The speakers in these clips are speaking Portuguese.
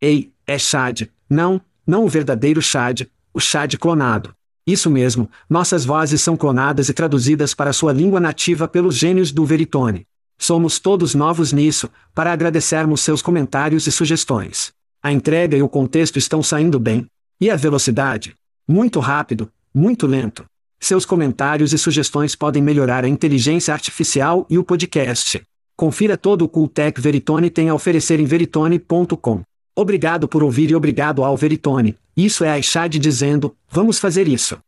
Ei, é Chad. Não, não o verdadeiro Chad, o Chad clonado. Isso mesmo, nossas vozes são clonadas e traduzidas para sua língua nativa pelos gênios do Veritone. Somos todos novos nisso, para agradecermos seus comentários e sugestões. A entrega e o contexto estão saindo bem. E a velocidade? Muito rápido, muito lento. Seus comentários e sugestões podem melhorar a inteligência artificial e o podcast. Confira todo o Cooltech Veritone tem a oferecer em veritone.com. Obrigado por ouvir e obrigado ao Veritone. Isso é a Ishad dizendo, vamos fazer isso.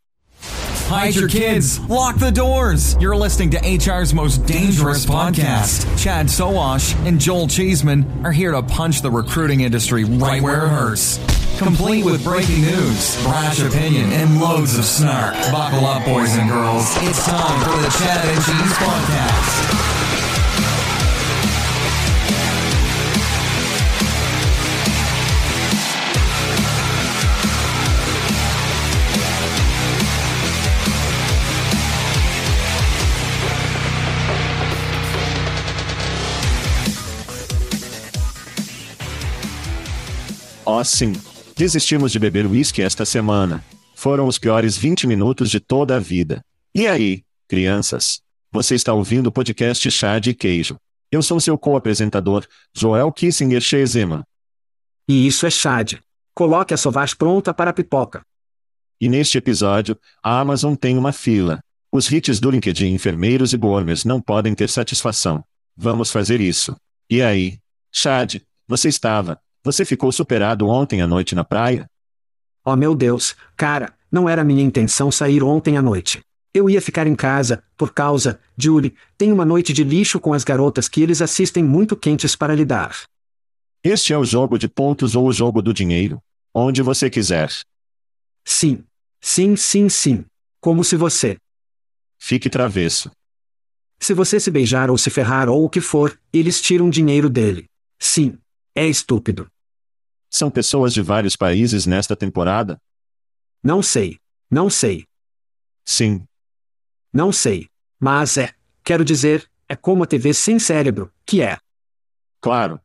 Hide your kids. Lock the doors. You're listening to HR's most dangerous podcast. Chad Sowash and Joel Cheeseman are here to punch the recruiting industry right where it hurts. Complete with breaking news, brash opinion, and loads of snark. Buckle up, boys and girls. It's time for the Chad and Cheese Podcast. Oh sim. Desistimos de beber uísque esta semana. Foram os piores 20 minutos de toda a vida. E aí, crianças? Você está ouvindo o podcast Chá de Queijo. Eu sou seu co-apresentador, Joel Kissinger Shezema. E isso é Chad. Coloque a sovaz pronta para a pipoca. E neste episódio, a Amazon tem uma fila. Os hits do LinkedIn enfermeiros e gourmets não podem ter satisfação. Vamos fazer isso. E aí? Chad, você estava, você ficou superado ontem à noite na praia? Oh meu Deus, cara, não era minha intenção sair ontem à noite. Eu ia ficar em casa, por causa, Julie, tem uma noite de lixo com as garotas que eles assistem muito quentes para lidar. Este é o jogo de pontos ou o jogo do dinheiro. Onde você quiser. Sim. Sim, sim, sim. Como se você. Fique travesso. Se você se beijar ou se ferrar ou o que for, eles tiram dinheiro dele. Sim. É estúpido. São pessoas de vários países nesta temporada? Não sei. Não sei. Sim. Não sei. Mas é. Quero dizer, é como a TV sem cérebro, que é. Claro.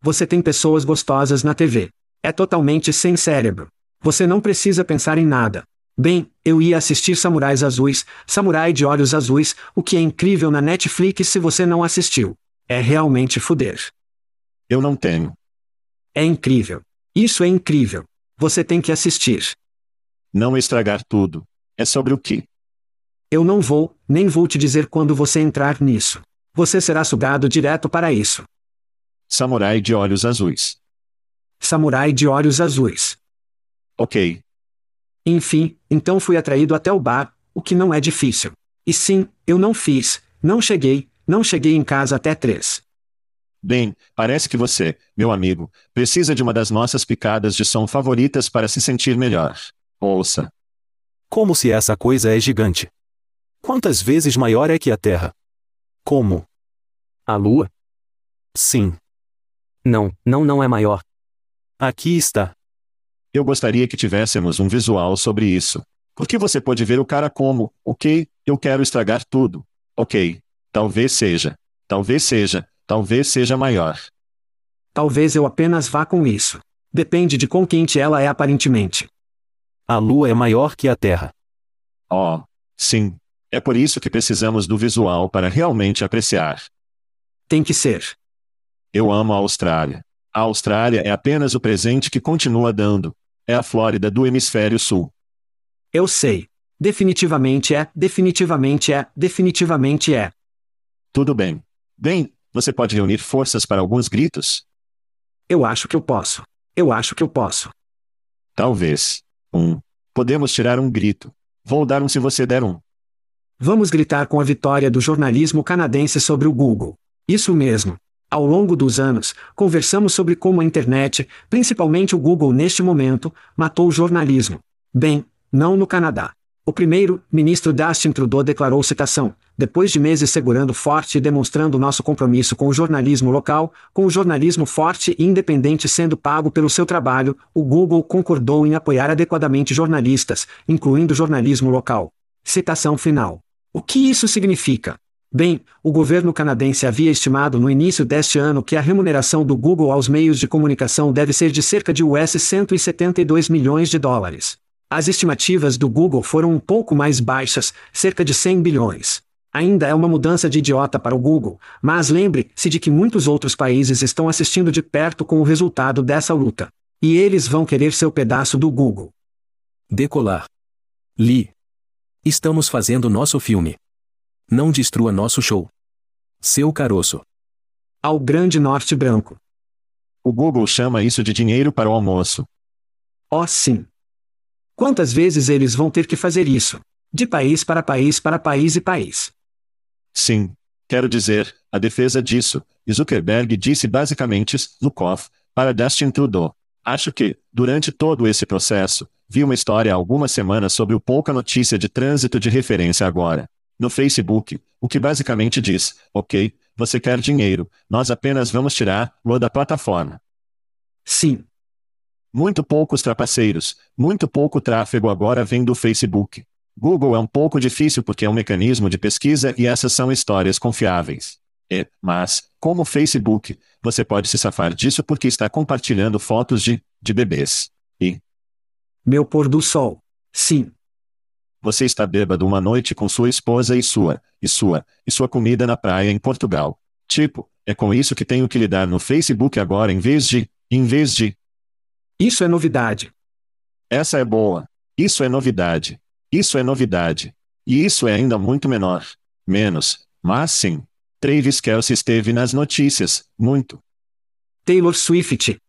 Você tem pessoas gostosas na TV. É totalmente sem cérebro. Você não precisa pensar em nada. Bem, eu ia assistir Samurais Azuis, Samurai de Olhos Azuis, o que é incrível na Netflix se você não assistiu. É realmente fuder. Eu não tenho. É incrível. Isso é incrível. Você tem que assistir. Não estragar tudo. É sobre o que? Eu não vou, nem vou te dizer quando você entrar nisso. Você será sugado direto para isso. Samurai de olhos azuis. Samurai de olhos azuis. Ok. Enfim, então fui atraído até o bar, o que não é difícil. E sim, eu não fiz, não cheguei, não cheguei em casa até três. Bem, parece que você, meu amigo, precisa de uma das nossas picadas de som favoritas para se sentir melhor. Ouça. Como se essa coisa é gigante. Quantas vezes maior é que a Terra? Como? A Lua? Sim. Não, não, não é maior. Aqui está. Eu gostaria que tivéssemos um visual sobre isso. Porque você pode ver o cara como, ok, eu quero estragar tudo. Ok. Talvez seja. Talvez seja. Talvez seja maior. Talvez eu apenas vá com isso. Depende de quão quente ela é aparentemente. A Lua é maior que a Terra. Oh, sim. É por isso que precisamos do visual para realmente apreciar. Tem que ser. Eu amo a Austrália. A Austrália é apenas o presente que continua dando. É a Flórida do hemisfério sul. Eu sei. Definitivamente é, definitivamente é, definitivamente é. Tudo bem. Bem, você pode reunir forças para alguns gritos? Eu acho que eu posso. Eu acho que eu posso. Talvez. Um. Podemos tirar um grito. Vou dar um se você der um. Vamos gritar com a vitória do jornalismo canadense sobre o Google. Isso mesmo. Ao longo dos anos, conversamos sobre como a internet, principalmente o Google neste momento, matou o jornalismo. Bem, não no Canadá. O primeiro, ministro Dustin Trudeau declarou citação, depois de meses segurando forte e demonstrando nosso compromisso com o jornalismo local, com o jornalismo forte e independente sendo pago pelo seu trabalho, o Google concordou em apoiar adequadamente jornalistas, incluindo jornalismo local. Citação final. O que isso significa? Bem, o governo canadense havia estimado no início deste ano que a remuneração do Google aos meios de comunicação deve ser de cerca de US 172 milhões de dólares. As estimativas do Google foram um pouco mais baixas, cerca de 100 bilhões. Ainda é uma mudança de idiota para o Google, mas lembre-se de que muitos outros países estão assistindo de perto com o resultado dessa luta. E eles vão querer seu pedaço do Google. Decolar. Lee. Estamos fazendo nosso filme. Não destrua nosso show. Seu caroço. Ao Grande Norte Branco. O Google chama isso de dinheiro para o almoço. Oh, sim. Quantas vezes eles vão ter que fazer isso? De país para país para país e país. Sim. Quero dizer, a defesa disso, Zuckerberg disse basicamente, Lukov, para Justin Trudeau. Acho que, durante todo esse processo, vi uma história há algumas semanas sobre o pouca notícia de trânsito de referência agora no Facebook, o que basicamente diz: ok, você quer dinheiro, nós apenas vamos tirar o da plataforma. Sim. Muito poucos trapaceiros, muito pouco tráfego agora vem do Facebook. Google é um pouco difícil porque é um mecanismo de pesquisa e essas são histórias confiáveis. E, mas, como Facebook, você pode se safar disso porque está compartilhando fotos de, de bebês. E. Meu pôr do sol. Sim. Você está bêbado uma noite com sua esposa e sua, e sua, e sua comida na praia em Portugal. Tipo, é com isso que tenho que lidar no Facebook agora em vez de, em vez de. Isso é novidade. Essa é boa. Isso é novidade. Isso é novidade. E isso é ainda muito menor. Menos, mas sim. Travis Kelce esteve nas notícias, muito. Taylor Swift.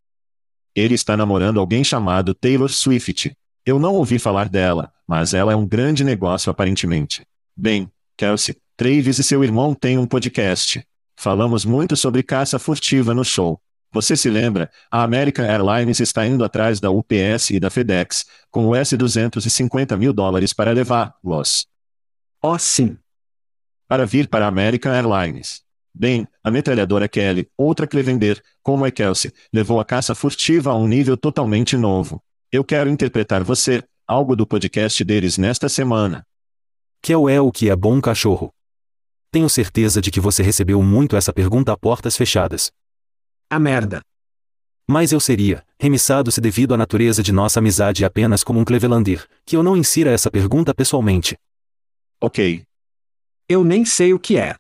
Ele está namorando alguém chamado Taylor Swift. Eu não ouvi falar dela, mas ela é um grande negócio aparentemente. Bem, Kelsey, Travis e seu irmão têm um podcast. Falamos muito sobre caça furtiva no show. Você se lembra? A American Airlines está indo atrás da UPS e da FedEx, com US 250 mil dólares para levá-los. Oh, sim. Para vir para a American Airlines. Bem, a metralhadora Kelly, outra Clevender, como é Kelsey, levou a caça furtiva a um nível totalmente novo. Eu quero interpretar você, algo do podcast deles nesta semana. Kel é o que é bom cachorro. Tenho certeza de que você recebeu muito essa pergunta a portas fechadas. A merda. Mas eu seria, remissado se devido à natureza de nossa amizade apenas como um Clevelander, que eu não insira essa pergunta pessoalmente. Ok. Eu nem sei o que é.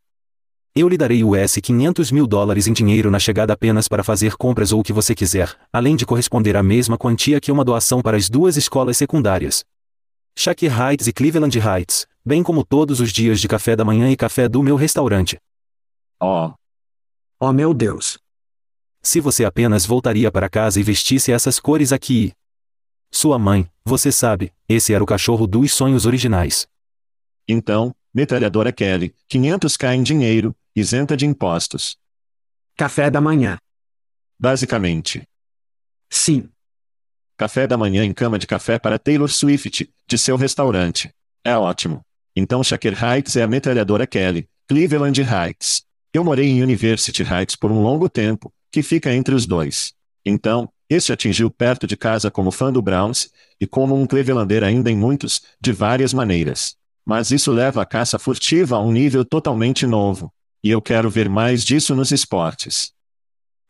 Eu lhe darei US 500 mil dólares em dinheiro na chegada apenas para fazer compras ou o que você quiser, além de corresponder à mesma quantia que uma doação para as duas escolas secundárias. Shaker Heights e Cleveland Heights, bem como todos os dias de café da manhã e café do meu restaurante. Oh. Oh meu Deus. Se você apenas voltaria para casa e vestisse essas cores aqui. Sua mãe, você sabe, esse era o cachorro dos sonhos originais. Então, metralhadora Kelly, 500k em dinheiro, isenta de impostos. Café da manhã. Basicamente. Sim. Café da manhã em cama de café para Taylor Swift, de seu restaurante. É ótimo. Então Shaker Heights é a metralhadora Kelly, Cleveland Heights. Eu morei em University Heights por um longo tempo, que fica entre os dois. Então, este atingiu perto de casa como fã do Browns, e como um Clevelander ainda em muitos, de várias maneiras. Mas isso leva a caça furtiva a um nível totalmente novo. E eu quero ver mais disso nos esportes.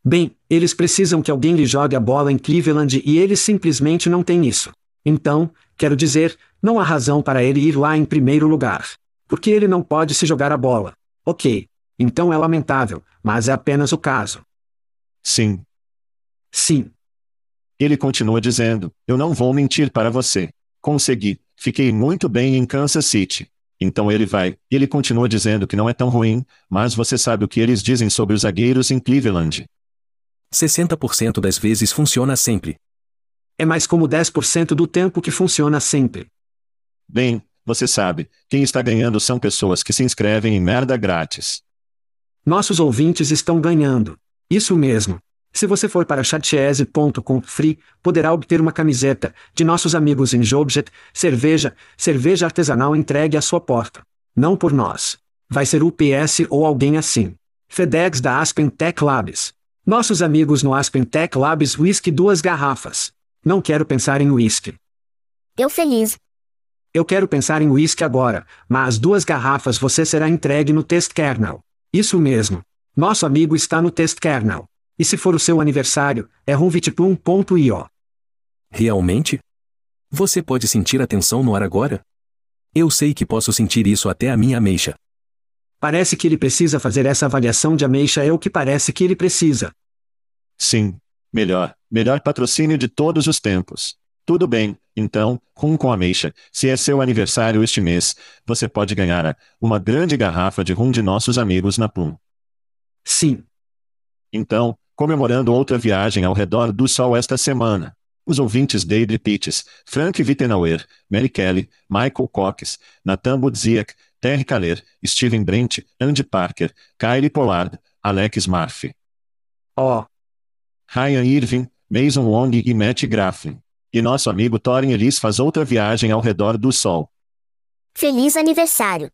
Bem, eles precisam que alguém lhe jogue a bola em Cleveland e eles simplesmente não têm isso. Então, quero dizer, não há razão para ele ir lá em primeiro lugar. Porque ele não pode se jogar a bola. Ok. Então é lamentável, mas é apenas o caso. Sim. Sim. Ele continua dizendo: Eu não vou mentir para você. Consegui. Fiquei muito bem em Kansas City. Então ele vai, ele continua dizendo que não é tão ruim, mas você sabe o que eles dizem sobre os zagueiros em Cleveland. 60% das vezes funciona sempre. É mais como 10% do tempo que funciona sempre. Bem, você sabe, quem está ganhando são pessoas que se inscrevem em merda grátis. Nossos ouvintes estão ganhando. Isso mesmo. Se você for para chatese.com free, poderá obter uma camiseta de nossos amigos em Jobjet, cerveja, cerveja artesanal entregue à sua porta. Não por nós. Vai ser UPS ou alguém assim. FedEx da Aspen Tech Labs. Nossos amigos no Aspen Tech Labs Whisky duas garrafas. Não quero pensar em whisky. Eu feliz. Eu quero pensar em whisky agora, mas duas garrafas você será entregue no test kernel. Isso mesmo. Nosso amigo está no test kernel. E se for o seu aniversário, é rumvitplum.io. Realmente? Você pode sentir a tensão no ar agora? Eu sei que posso sentir isso até a minha ameixa. Parece que ele precisa fazer essa avaliação de ameixa é o que parece que ele precisa. Sim. Melhor, melhor patrocínio de todos os tempos. Tudo bem, então, rum com ameixa. Se é seu aniversário este mês, você pode ganhar uma grande garrafa de rum de nossos amigos na Plum. Sim. Então, comemorando outra viagem ao redor do sol esta semana. Os ouvintes Deidre Pitts, Frank Wittenauer, Mary Kelly, Michael Cox, Nathan Budziak, Terry Kaler, Steven Brent, Andy Parker, Kylie Pollard, Alex Murphy. Oh, Ryan Irving, Mason Long e Matt Grafflin. E nosso amigo Thorin Ellis faz outra viagem ao redor do sol. Feliz aniversário.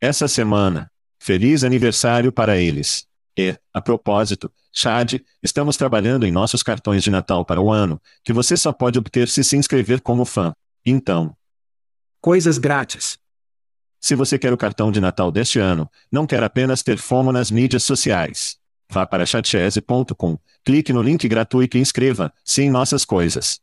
Essa semana. Feliz aniversário para eles. E, a propósito, Chad, estamos trabalhando em nossos cartões de Natal para o ano, que você só pode obter se se inscrever como fã. Então, coisas grátis. se você quer o cartão de Natal deste ano, não quer apenas ter fomo nas mídias sociais. Vá para chatchese.com, clique no link gratuito e inscreva-se em nossas coisas.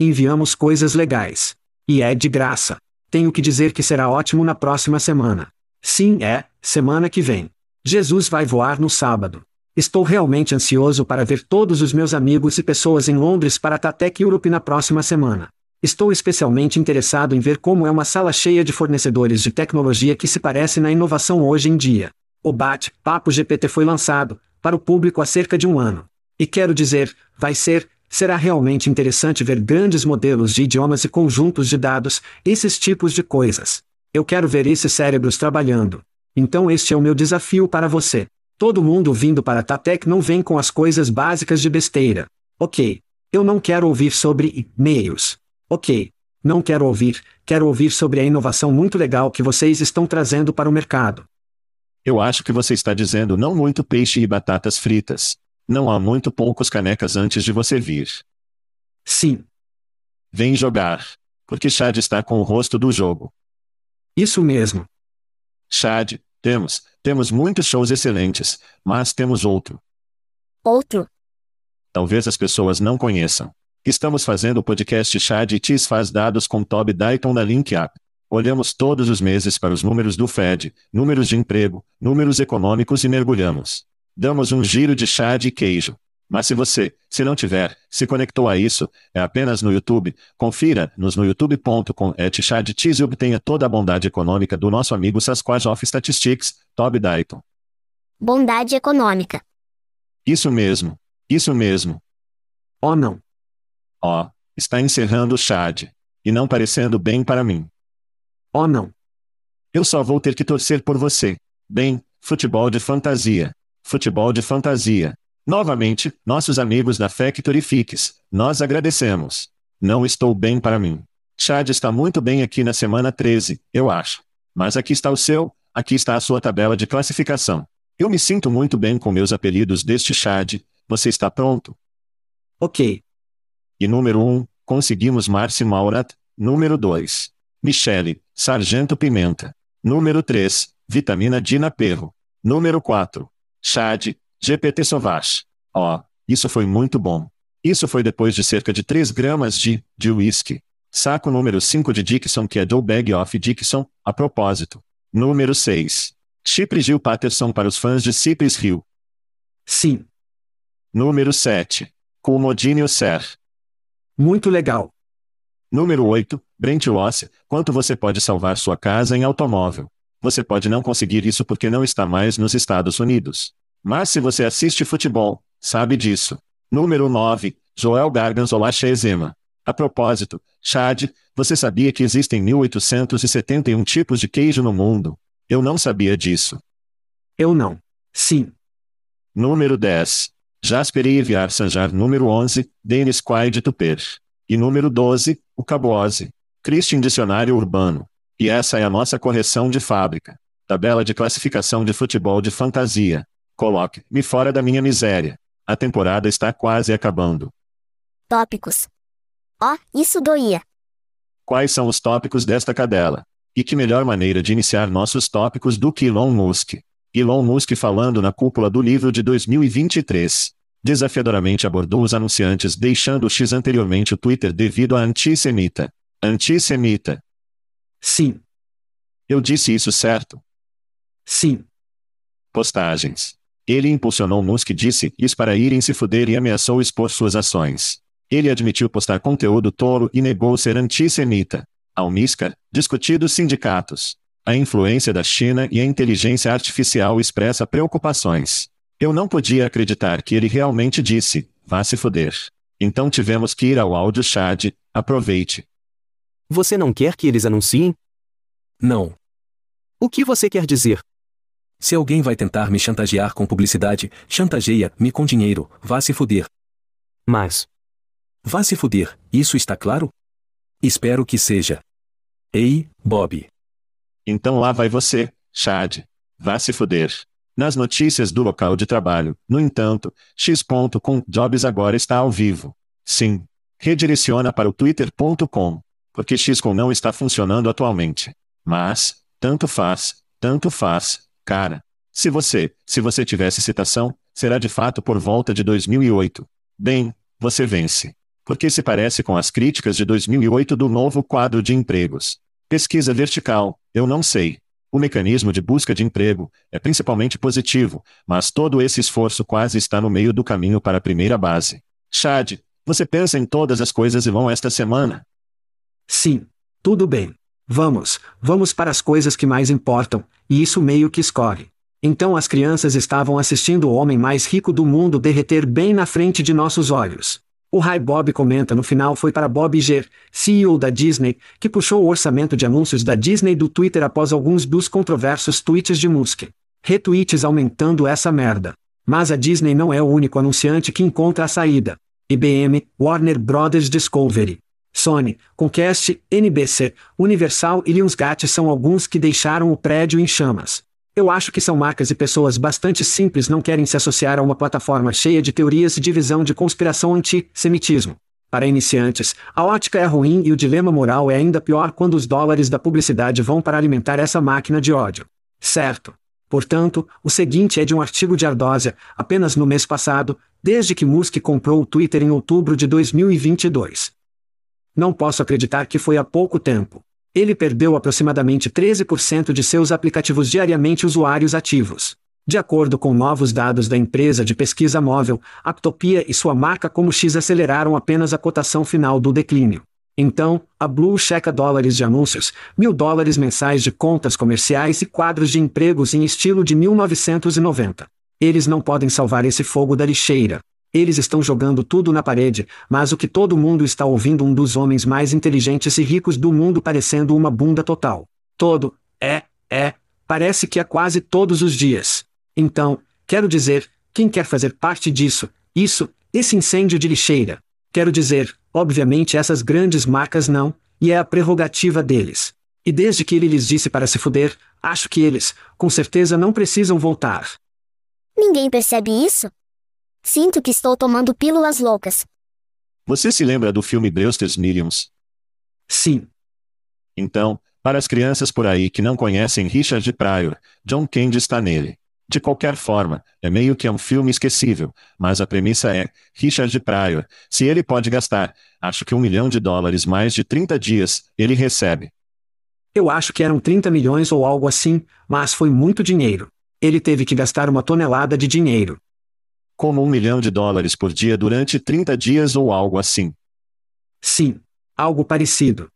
Enviamos coisas legais. E é de graça. Tenho que dizer que será ótimo na próxima semana. Sim, é, semana que vem. Jesus vai voar no sábado. Estou realmente ansioso para ver todos os meus amigos e pessoas em Londres para a Tatec Europe na próxima semana. Estou especialmente interessado em ver como é uma sala cheia de fornecedores de tecnologia que se parece na inovação hoje em dia. O BAT, Papo GPT foi lançado, para o público há cerca de um ano. E quero dizer, vai ser, será realmente interessante ver grandes modelos de idiomas e conjuntos de dados, esses tipos de coisas. Eu quero ver esses cérebros trabalhando. Então este é o meu desafio para você. Todo mundo vindo para a Tatec não vem com as coisas básicas de besteira. Ok. Eu não quero ouvir sobre e-mails. Ok. Não quero ouvir, quero ouvir sobre a inovação muito legal que vocês estão trazendo para o mercado. Eu acho que você está dizendo não muito peixe e batatas fritas. Não há muito poucos canecas antes de você vir. Sim, Vem jogar. Porque Chad está com o rosto do jogo. isso mesmo. Chad, temos, temos muitos shows excelentes, mas temos outro. Outro. Talvez as pessoas não conheçam. Estamos fazendo o podcast Chad e Tis faz dados com Toby Dayton da Link Up. Olhamos todos os meses para os números do Fed, números de emprego, números econômicos e mergulhamos. Damos um giro de chá e queijo. Mas se você, se não tiver, se conectou a isso, é apenas no YouTube, confira-nos no youtube.com e obtenha toda a bondade econômica do nosso amigo Sasquatch of Statistics, Toby Dayton. Bondade econômica. Isso mesmo. Isso mesmo. Oh não. Ó, está encerrando o Chad. E não parecendo bem para mim. Oh não. Eu só vou ter que torcer por você. Bem, futebol de fantasia. Futebol de fantasia. Novamente, nossos amigos da Factory Fix, nós agradecemos. Não estou bem para mim. Chad está muito bem aqui na semana 13, eu acho. Mas aqui está o seu, aqui está a sua tabela de classificação. Eu me sinto muito bem com meus apelidos deste Chad. Você está pronto? Ok. E número 1, conseguimos Marci Maurat. Número 2, Michele, Sargento Pimenta. Número 3, Vitamina Dina Perro. Número 4, Chad, GPT Sauvage. Ó, isso foi muito bom. Isso foi depois de cerca de 3 gramas de, de whisky. Saco número 5 de Dixon que é do Bag of Dixon, a propósito. Número 6. Chipre Gil Patterson para os fãs de Cypress Hill. Sim. Número 7. Culmodínio Ser. Muito legal. Número 8. Brent Ross, quanto você pode salvar sua casa em automóvel? Você pode não conseguir isso porque não está mais nos Estados Unidos. Mas se você assiste futebol, sabe disso. Número 9. Joel Garganzola Chezema. A propósito, Chad, você sabia que existem 1871 tipos de queijo no mundo? Eu não sabia disso. Eu não. Sim. Número 10. Jasper Iviar Sanjar. Número 11. Denis Quaid Tuper. E número 12. O Caboose. Christian Dicionário Urbano. E essa é a nossa correção de fábrica. Tabela de classificação de futebol de fantasia. Coloque-me fora da minha miséria. A temporada está quase acabando. Tópicos. Ó, isso doía. Quais são os tópicos desta cadela? E que melhor maneira de iniciar nossos tópicos do que Elon Musk? Elon Musk falando na cúpula do livro de 2023. Desafiadoramente abordou os anunciantes deixando o X anteriormente o Twitter devido a antissemita. Antissemita. Sim, Eu disse isso certo? sim, Postagens. Ele impulsionou Musk disse isso para irem se fuder e ameaçou expor suas ações. Ele admitiu postar conteúdo tolo e negou ser antissemita. Almisca, discutido sindicatos. A influência da China e a inteligência artificial expressa preocupações. Eu não podia acreditar que ele realmente disse, vá se fuder. Então tivemos que ir ao áudio chat, aproveite. Você não quer que eles anunciem? Não. O que você quer dizer? Se alguém vai tentar me chantagear com publicidade, chantageia-me com dinheiro, vá se fuder. Mas. Vá se fuder, isso está claro? Espero que seja. Ei, Bob. Então lá vai você, Chad. Vá se fuder. Nas notícias do local de trabalho, no entanto, x.com Jobs agora está ao vivo. Sim. Redireciona para o twitter.com. Porque x.com não está funcionando atualmente. Mas, tanto faz, tanto faz, cara. Se você, se você tivesse citação, será de fato por volta de 2008. Bem, você vence. Porque se parece com as críticas de 2008 do novo quadro de empregos. Pesquisa vertical, eu não sei. O mecanismo de busca de emprego é principalmente positivo, mas todo esse esforço quase está no meio do caminho para a primeira base. Chad, você pensa em todas as coisas e vão esta semana? sim. Tudo bem. Vamos, vamos para as coisas que mais importam, e isso meio que escorre. Então as crianças estavam assistindo o homem mais rico do mundo derreter bem na frente de nossos olhos. O Rai Bob comenta no final foi para Bob Iger, CEO da Disney, que puxou o orçamento de anúncios da Disney do Twitter após alguns dos controversos tweets de Musk. Retweets aumentando essa merda. Mas a Disney não é o único anunciante que encontra a saída. IBM, Warner Brothers Discovery, Sony, Comcast, NBC, Universal e Lionsgate são alguns que deixaram o prédio em chamas. Eu acho que são marcas e pessoas bastante simples não querem se associar a uma plataforma cheia de teorias e divisão de conspiração anti-semitismo. Para iniciantes, a ótica é ruim e o dilema moral é ainda pior quando os dólares da publicidade vão para alimentar essa máquina de ódio. Certo. Portanto, o seguinte é de um artigo de Ardósia, apenas no mês passado, desde que Musk comprou o Twitter em outubro de 2022. Não posso acreditar que foi há pouco tempo. Ele perdeu aproximadamente 13% de seus aplicativos diariamente usuários ativos. De acordo com novos dados da empresa de pesquisa móvel, Actopia e sua marca como X aceleraram apenas a cotação final do declínio. Então, a Blue checa dólares de anúncios, mil dólares mensais de contas comerciais e quadros de empregos em estilo de 1990. Eles não podem salvar esse fogo da lixeira. Eles estão jogando tudo na parede, mas o que todo mundo está ouvindo um dos homens mais inteligentes e ricos do mundo parecendo uma bunda total. Todo, é, é, parece que é quase todos os dias. Então, quero dizer, quem quer fazer parte disso, isso, esse incêndio de lixeira? Quero dizer, obviamente essas grandes marcas não, e é a prerrogativa deles. E desde que ele lhes disse para se fuder, acho que eles, com certeza não precisam voltar. Ninguém percebe isso? Sinto que estou tomando pílulas loucas. Você se lembra do filme Brewster's Millions? Sim, Então, para as crianças por aí que não conhecem Richard Pryor, John Candy está nele. De qualquer forma, é meio que um filme esquecível, mas a premissa é: Richard Pryor, se ele pode gastar, acho que um milhão de dólares mais de 30 dias, ele recebe. eu acho que eram 30 milhões ou algo assim, mas foi muito dinheiro. Ele teve que gastar uma tonelada de dinheiro. Como um milhão de dólares por dia durante 30 dias ou algo assim. Sim, algo parecido.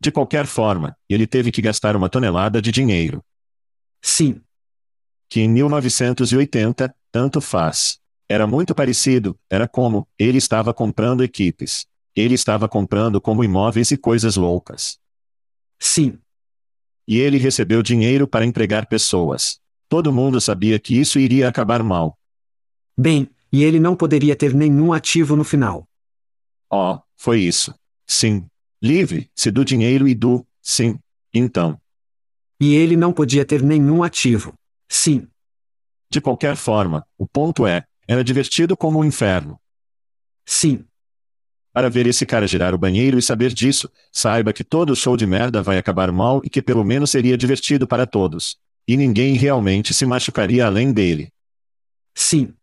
De qualquer forma, ele teve que gastar uma tonelada de dinheiro. Sim, que em 1980, tanto faz. Era muito parecido, era como, ele estava comprando equipes. Ele estava comprando como imóveis e coisas loucas. sim, E ele recebeu dinheiro para empregar pessoas. Todo mundo sabia que isso iria acabar mal. Bem, e ele não poderia ter nenhum ativo no final. Oh, foi isso. Sim. Livre-se do dinheiro e do, sim. Então, E ele não podia ter nenhum ativo. Sim, de qualquer forma, o ponto é, era divertido como o inferno. sim, Para ver esse cara girar o banheiro e saber disso, saiba que todo show de merda vai acabar mal e que pelo menos seria divertido para todos. E ninguém realmente se machucaria além dele. Sim.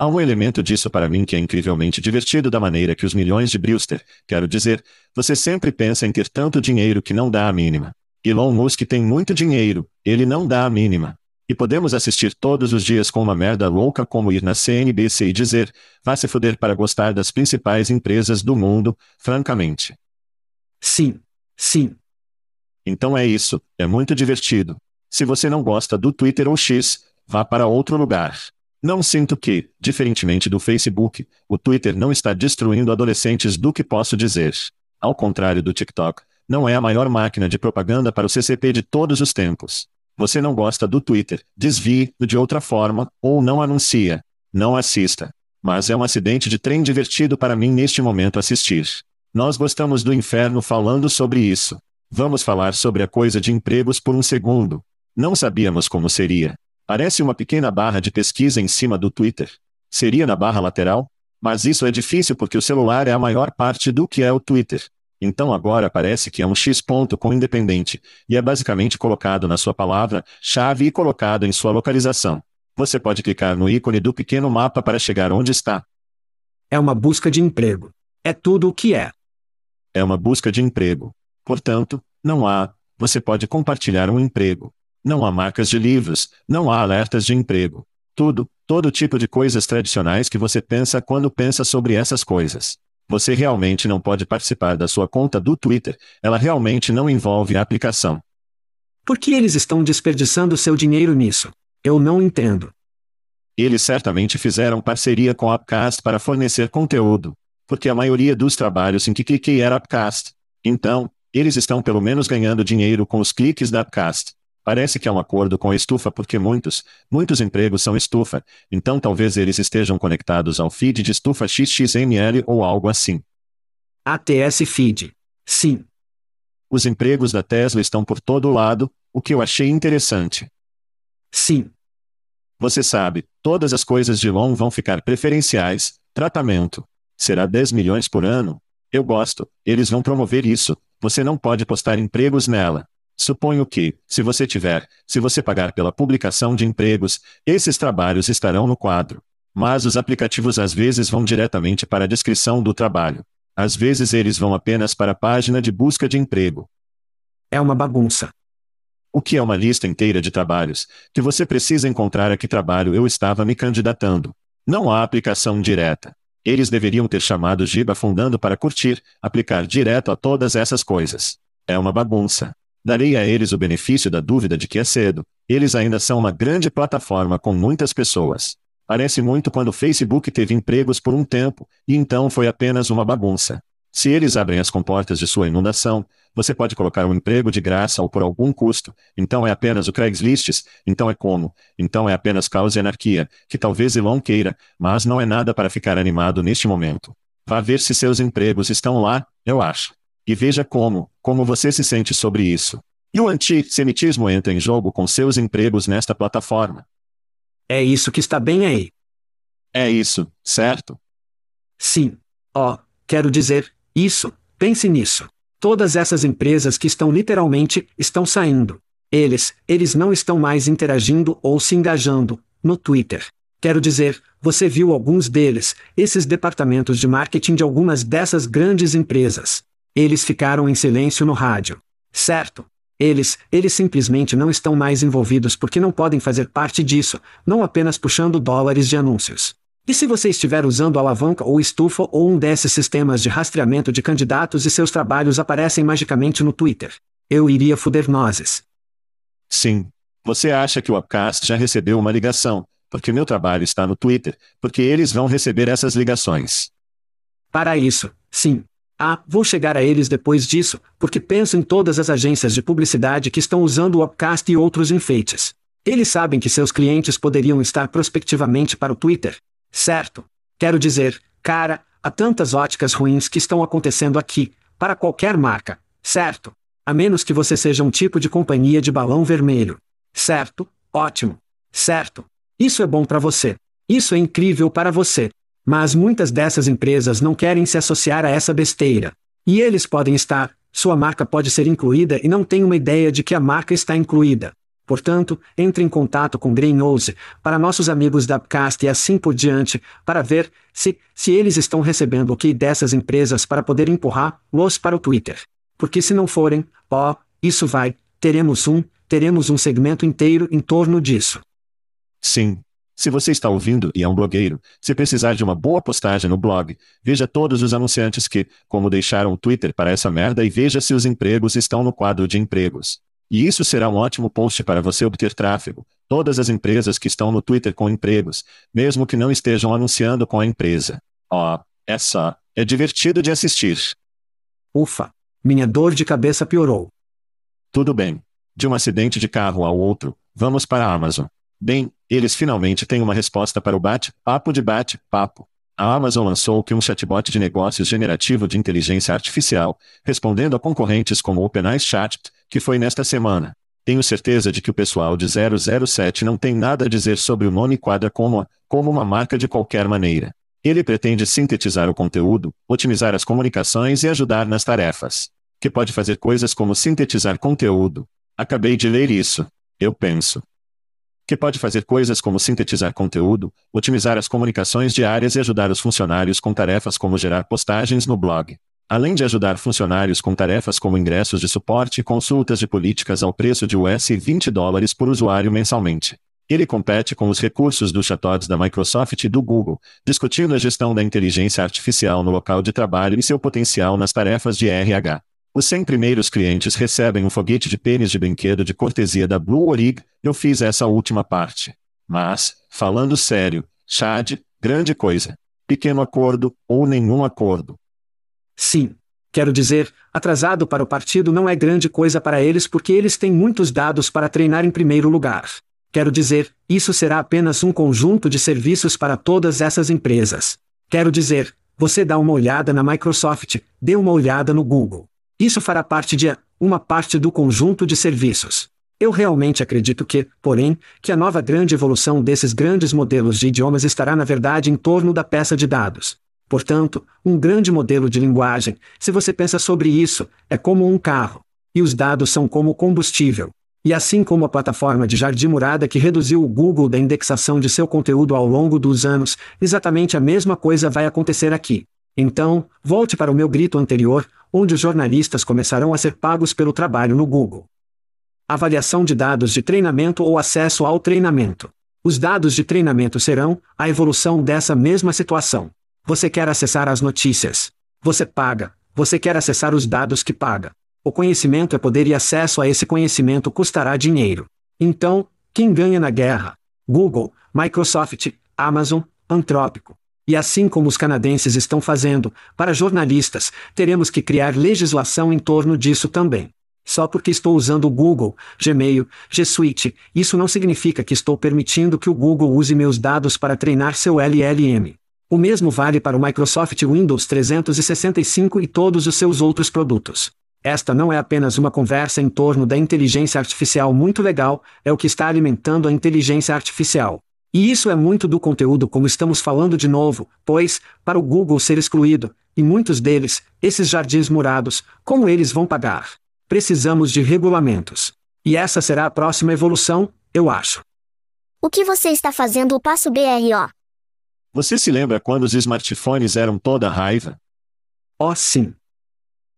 Há um elemento disso para mim que é incrivelmente divertido da maneira que os milhões de Brewster, quero dizer, você sempre pensa em ter tanto dinheiro que não dá a mínima. Elon Musk tem muito dinheiro, ele não dá a mínima. E podemos assistir todos os dias com uma merda louca como ir na CNBC e dizer, vá se fuder para gostar das principais empresas do mundo, francamente. Sim. Sim. Então é isso, é muito divertido. Se você não gosta do Twitter ou X, vá para outro lugar. Não sinto que, diferentemente do Facebook, o Twitter não está destruindo adolescentes do que posso dizer. Ao contrário do TikTok, não é a maior máquina de propaganda para o CCP de todos os tempos. Você não gosta do Twitter, desvie de outra forma, ou não anuncia. Não assista. Mas é um acidente de trem divertido para mim neste momento assistir. Nós gostamos do inferno falando sobre isso. Vamos falar sobre a coisa de empregos por um segundo. Não sabíamos como seria. Parece uma pequena barra de pesquisa em cima do Twitter. Seria na barra lateral? Mas isso é difícil porque o celular é a maior parte do que é o Twitter. Então agora parece que é um X ponto com independente, e é basicamente colocado na sua palavra-chave e colocado em sua localização. Você pode clicar no ícone do pequeno mapa para chegar onde está. É uma busca de emprego. É tudo o que é. É uma busca de emprego. Portanto, não há. Você pode compartilhar um emprego. Não há marcas de livros, não há alertas de emprego. Tudo, todo tipo de coisas tradicionais que você pensa quando pensa sobre essas coisas. Você realmente não pode participar da sua conta do Twitter, ela realmente não envolve a aplicação. Por que eles estão desperdiçando seu dinheiro nisso? Eu não entendo. Eles certamente fizeram parceria com a Upcast para fornecer conteúdo, porque a maioria dos trabalhos em que cliquei era Upcast. Então, eles estão pelo menos ganhando dinheiro com os cliques da Upcast. Parece que há um acordo com a estufa porque muitos, muitos empregos são estufa, então talvez eles estejam conectados ao feed de estufa XXML ou algo assim. ATS Feed. Sim. Os empregos da Tesla estão por todo lado, o que eu achei interessante. Sim. Você sabe, todas as coisas de Elon vão ficar preferenciais, tratamento. Será 10 milhões por ano? Eu gosto, eles vão promover isso, você não pode postar empregos nela. Suponho que, se você tiver, se você pagar pela publicação de empregos, esses trabalhos estarão no quadro. Mas os aplicativos às vezes vão diretamente para a descrição do trabalho. Às vezes eles vão apenas para a página de busca de emprego. É uma bagunça. O que é uma lista inteira de trabalhos, que você precisa encontrar a que trabalho eu estava me candidatando. Não há aplicação direta. Eles deveriam ter chamado Giba Fundando para curtir, aplicar direto a todas essas coisas. É uma bagunça. Darei a eles o benefício da dúvida de que é cedo. Eles ainda são uma grande plataforma com muitas pessoas. Parece muito quando o Facebook teve empregos por um tempo, e então foi apenas uma bagunça. Se eles abrem as comportas de sua inundação, você pode colocar um emprego de graça ou por algum custo, então é apenas o Craigslist, então é como, então é apenas caos e anarquia, que talvez Elon queira, mas não é nada para ficar animado neste momento. Vá ver se seus empregos estão lá, eu acho. E veja como, como você se sente sobre isso. E o antissemitismo entra em jogo com seus empregos nesta plataforma. É isso que está bem aí. É isso, certo? Sim. Ó, oh, quero dizer, isso, pense nisso. Todas essas empresas que estão literalmente, estão saindo. Eles, eles não estão mais interagindo ou se engajando, no Twitter. Quero dizer, você viu alguns deles, esses departamentos de marketing de algumas dessas grandes empresas. Eles ficaram em silêncio no rádio. Certo? Eles, eles simplesmente não estão mais envolvidos porque não podem fazer parte disso, não apenas puxando dólares de anúncios. E se você estiver usando alavanca ou estufa ou um desses sistemas de rastreamento de candidatos e seus trabalhos aparecem magicamente no Twitter? Eu iria fuder nozes. Sim. Você acha que o Upcast já recebeu uma ligação, porque meu trabalho está no Twitter, porque eles vão receber essas ligações. Para isso, sim, ah, vou chegar a eles depois disso, porque penso em todas as agências de publicidade que estão usando o Upcast e outros enfeites. Eles sabem que seus clientes poderiam estar prospectivamente para o Twitter. Certo? Quero dizer, cara, há tantas óticas ruins que estão acontecendo aqui, para qualquer marca. Certo? A menos que você seja um tipo de companhia de balão vermelho. Certo? Ótimo. Certo. Isso é bom para você. Isso é incrível para você. Mas muitas dessas empresas não querem se associar a essa besteira. E eles podem estar, sua marca pode ser incluída e não têm uma ideia de que a marca está incluída. Portanto, entre em contato com Green Nose, para nossos amigos da Upcast e assim por diante, para ver se, se eles estão recebendo o que dessas empresas para poder empurrar-los para o Twitter. Porque se não forem, ó, oh, isso vai, teremos um, teremos um segmento inteiro em torno disso. Sim. Se você está ouvindo e é um blogueiro, se precisar de uma boa postagem no blog, veja todos os anunciantes que, como deixaram o Twitter para essa merda e veja se os empregos estão no quadro de empregos. E isso será um ótimo post para você obter tráfego. Todas as empresas que estão no Twitter com empregos, mesmo que não estejam anunciando com a empresa. Ó, oh, é só, é divertido de assistir. Ufa, minha dor de cabeça piorou. Tudo bem. De um acidente de carro ao outro, vamos para a Amazon. Bem, eles finalmente têm uma resposta para o bate-papo de bate-papo. A Amazon lançou que um chatbot de negócios generativo de inteligência artificial, respondendo a concorrentes como OpenAI Chat, que foi nesta semana. Tenho certeza de que o pessoal de 007 não tem nada a dizer sobre o nome quadra como, como uma marca de qualquer maneira. Ele pretende sintetizar o conteúdo, otimizar as comunicações e ajudar nas tarefas. Que pode fazer coisas como sintetizar conteúdo. Acabei de ler isso. Eu penso que pode fazer coisas como sintetizar conteúdo, otimizar as comunicações diárias e ajudar os funcionários com tarefas como gerar postagens no blog. Além de ajudar funcionários com tarefas como ingressos de suporte e consultas de políticas ao preço de US 20 dólares por usuário mensalmente. Ele compete com os recursos dos chatbots da Microsoft e do Google, discutindo a gestão da inteligência artificial no local de trabalho e seu potencial nas tarefas de RH. Os 100 primeiros clientes recebem um foguete de pênis de brinquedo de cortesia da Blue Origin. Eu fiz essa última parte. Mas, falando sério, Chad, grande coisa. Pequeno acordo, ou nenhum acordo. Sim. Quero dizer, atrasado para o partido não é grande coisa para eles porque eles têm muitos dados para treinar em primeiro lugar. Quero dizer, isso será apenas um conjunto de serviços para todas essas empresas. Quero dizer, você dá uma olhada na Microsoft, dê uma olhada no Google. Isso fará parte de uma parte do conjunto de serviços. Eu realmente acredito que, porém, que a nova grande evolução desses grandes modelos de idiomas estará na verdade em torno da peça de dados. Portanto, um grande modelo de linguagem, se você pensa sobre isso, é como um carro. E os dados são como combustível. E assim como a plataforma de Jardim Murada que reduziu o Google da indexação de seu conteúdo ao longo dos anos, exatamente a mesma coisa vai acontecer aqui. Então, volte para o meu grito anterior, onde os jornalistas começarão a ser pagos pelo trabalho no Google. Avaliação de dados de treinamento ou acesso ao treinamento. Os dados de treinamento serão a evolução dessa mesma situação. Você quer acessar as notícias. Você paga. Você quer acessar os dados que paga. O conhecimento é poder e acesso a esse conhecimento custará dinheiro. Então, quem ganha na guerra? Google, Microsoft, Amazon, Antrópico. E assim como os canadenses estão fazendo, para jornalistas, teremos que criar legislação em torno disso também. Só porque estou usando o Google, Gmail, G Suite, isso não significa que estou permitindo que o Google use meus dados para treinar seu LLM. O mesmo vale para o Microsoft Windows 365 e todos os seus outros produtos. Esta não é apenas uma conversa em torno da inteligência artificial muito legal, é o que está alimentando a inteligência artificial. E isso é muito do conteúdo como estamos falando de novo, pois, para o Google ser excluído, e muitos deles, esses jardins murados, como eles vão pagar? Precisamos de regulamentos. E essa será a próxima evolução, eu acho. O que você está fazendo o passo BRO? Você se lembra quando os smartphones eram toda raiva? Oh, sim.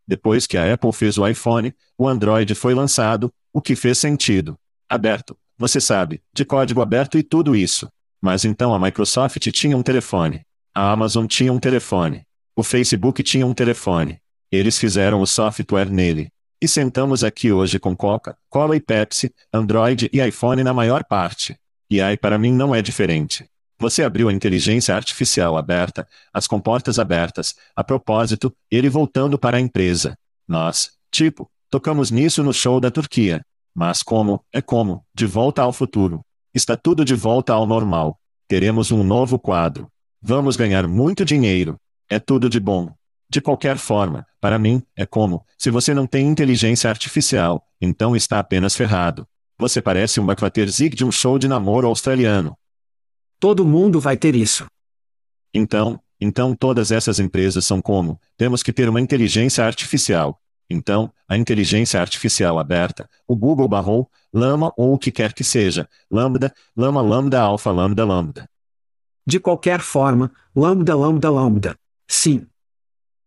Depois que a Apple fez o iPhone, o Android foi lançado, o que fez sentido. Aberto, você sabe, de código aberto e tudo isso. Mas então a Microsoft tinha um telefone. A Amazon tinha um telefone. O Facebook tinha um telefone. Eles fizeram o software nele. E sentamos aqui hoje com Coca, Cola e Pepsi, Android e iPhone na maior parte. E aí para mim não é diferente. Você abriu a inteligência artificial aberta, as comportas abertas, a propósito, ele voltando para a empresa. Nós, tipo, tocamos nisso no show da Turquia. Mas como, é como, de volta ao futuro. Está tudo de volta ao normal. Teremos um novo quadro. Vamos ganhar muito dinheiro. É tudo de bom. De qualquer forma, para mim, é como, se você não tem inteligência artificial, então está apenas ferrado. Você parece um Zig de um show de namoro australiano. Todo mundo vai ter isso. Então, então todas essas empresas são como, temos que ter uma inteligência artificial. Então, a inteligência artificial aberta, o Google barrou, Lama ou o que quer que seja, Lambda, Lama Lambda Alpha Lambda Lambda. De qualquer forma, Lambda Lambda Lambda. Sim.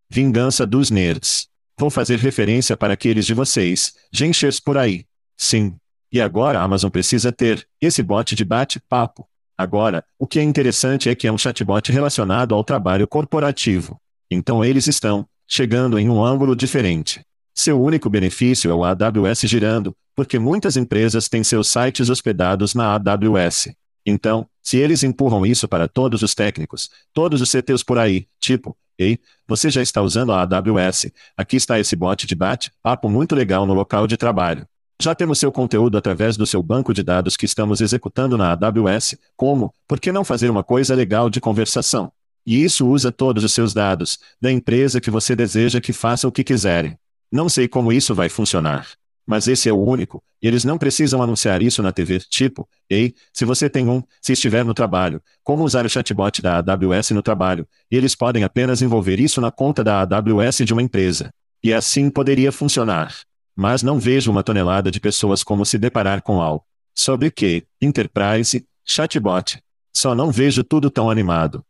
Vingança dos nerds. Vou fazer referência para aqueles de vocês, genchers por aí. Sim. E agora a Amazon precisa ter esse bot de bate-papo. Agora, o que é interessante é que é um chatbot relacionado ao trabalho corporativo. Então eles estão chegando em um ângulo diferente. Seu único benefício é o AWS girando, porque muitas empresas têm seus sites hospedados na AWS. Então, se eles empurram isso para todos os técnicos, todos os CTOs por aí, tipo, ei, você já está usando a AWS, aqui está esse bot de bate-papo muito legal no local de trabalho. Já temos seu conteúdo através do seu banco de dados que estamos executando na AWS. Como? Por que não fazer uma coisa legal de conversação? E isso usa todos os seus dados, da empresa que você deseja que faça o que quiserem. Não sei como isso vai funcionar. Mas esse é o único, e eles não precisam anunciar isso na TV, tipo, ei, se você tem um, se estiver no trabalho, como usar o chatbot da AWS no trabalho, e eles podem apenas envolver isso na conta da AWS de uma empresa. E assim poderia funcionar. Mas não vejo uma tonelada de pessoas como se deparar com algo. Sobre que, Enterprise, chatbot. Só não vejo tudo tão animado.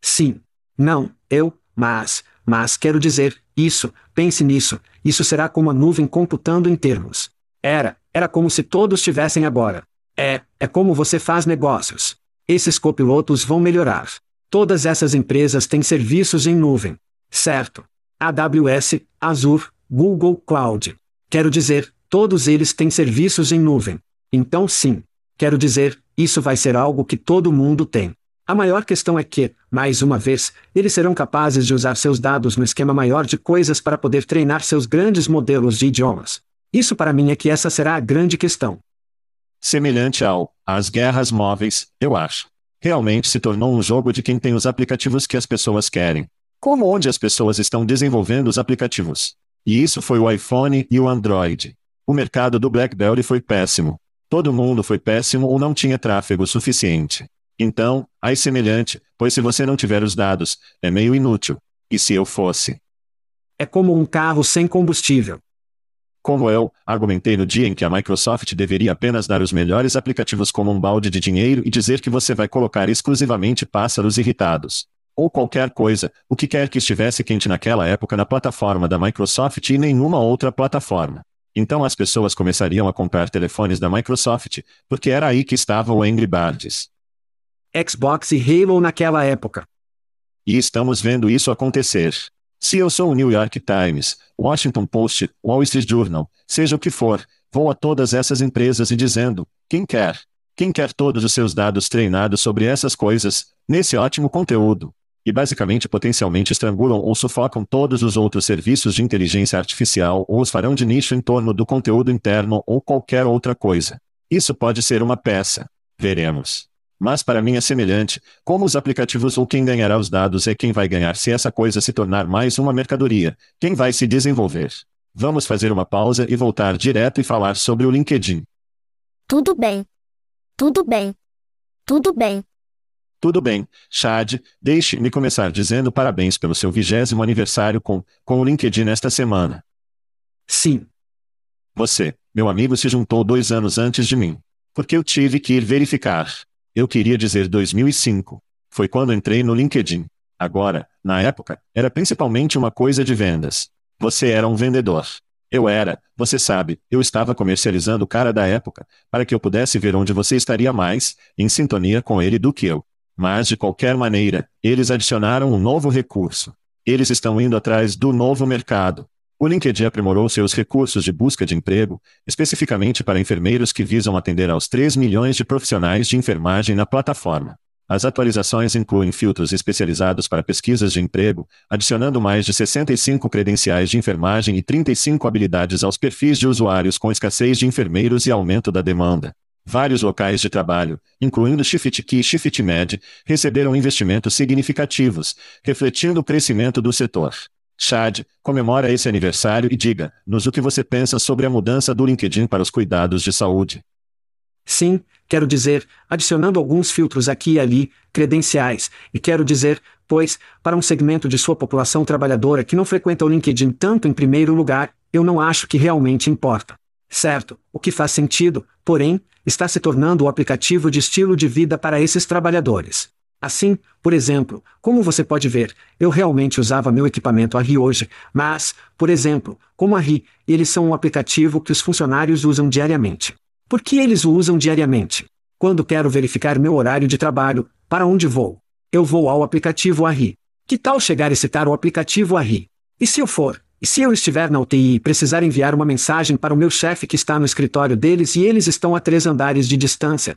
Sim. Não, eu, mas, mas quero dizer, isso, pense nisso, isso será como a nuvem computando em termos. Era, era como se todos tivessem agora. É, é como você faz negócios. Esses copilotos vão melhorar. Todas essas empresas têm serviços em nuvem. Certo. AWS, Azure, Google Cloud. Quero dizer, todos eles têm serviços em nuvem. Então, sim. Quero dizer, isso vai ser algo que todo mundo tem. A maior questão é que, mais uma vez, eles serão capazes de usar seus dados no esquema maior de coisas para poder treinar seus grandes modelos de idiomas. Isso para mim é que essa será a grande questão. Semelhante ao as guerras móveis, eu acho. Realmente se tornou um jogo de quem tem os aplicativos que as pessoas querem. Como onde as pessoas estão desenvolvendo os aplicativos. E isso foi o iPhone e o Android. O mercado do BlackBerry foi péssimo. Todo mundo foi péssimo ou não tinha tráfego suficiente. Então, aí semelhante, pois se você não tiver os dados, é meio inútil. E se eu fosse? É como um carro sem combustível. Como eu, argumentei no dia em que a Microsoft deveria apenas dar os melhores aplicativos como um balde de dinheiro e dizer que você vai colocar exclusivamente pássaros irritados ou qualquer coisa, o que quer que estivesse quente naquela época na plataforma da Microsoft e nenhuma outra plataforma. Então as pessoas começariam a comprar telefones da Microsoft, porque era aí que estava o Angry Birds. Xbox e Halo naquela época. E estamos vendo isso acontecer. Se eu sou o New York Times, Washington Post, Wall Street Journal, seja o que for, vou a todas essas empresas e dizendo: quem quer? Quem quer todos os seus dados treinados sobre essas coisas, nesse ótimo conteúdo? e basicamente potencialmente estrangulam ou sufocam todos os outros serviços de inteligência artificial ou os farão de nicho em torno do conteúdo interno ou qualquer outra coisa. Isso pode ser uma peça. Veremos. Mas para mim é semelhante, como os aplicativos ou quem ganhará os dados é quem vai ganhar se essa coisa se tornar mais uma mercadoria, quem vai se desenvolver. Vamos fazer uma pausa e voltar direto e falar sobre o LinkedIn. Tudo bem. Tudo bem. Tudo bem. Tudo bem, Chad, deixe-me começar dizendo parabéns pelo seu vigésimo aniversário com, com o LinkedIn esta semana. Sim. Você, meu amigo, se juntou dois anos antes de mim. Porque eu tive que ir verificar. Eu queria dizer 2005. Foi quando entrei no LinkedIn. Agora, na época, era principalmente uma coisa de vendas. Você era um vendedor. Eu era, você sabe, eu estava comercializando o cara da época, para que eu pudesse ver onde você estaria mais, em sintonia com ele do que eu. Mas de qualquer maneira, eles adicionaram um novo recurso. Eles estão indo atrás do novo mercado. O LinkedIn aprimorou seus recursos de busca de emprego, especificamente para enfermeiros que visam atender aos 3 milhões de profissionais de enfermagem na plataforma. As atualizações incluem filtros especializados para pesquisas de emprego, adicionando mais de 65 credenciais de enfermagem e 35 habilidades aos perfis de usuários com escassez de enfermeiros e aumento da demanda. Vários locais de trabalho, incluindo Shift-Key e Shift-Med, receberam investimentos significativos, refletindo o crescimento do setor. Chad, comemora esse aniversário e diga-nos o que você pensa sobre a mudança do LinkedIn para os cuidados de saúde. Sim, Quero dizer, adicionando alguns filtros aqui e ali, credenciais, e quero dizer, pois, para um segmento de sua população trabalhadora que não frequenta o LinkedIn tanto em primeiro lugar, eu não acho que realmente importa. Certo, o que faz sentido, porém, está se tornando o aplicativo de estilo de vida para esses trabalhadores. Assim, por exemplo, como você pode ver, eu realmente usava meu equipamento a RI hoje, mas, por exemplo, como a RI, eles são um aplicativo que os funcionários usam diariamente. Por que eles o usam diariamente? Quando quero verificar meu horário de trabalho, para onde vou? Eu vou ao aplicativo Arri. Que tal chegar e citar o aplicativo Arri? E se eu for? E se eu estiver na UTI e precisar enviar uma mensagem para o meu chefe que está no escritório deles e eles estão a três andares de distância?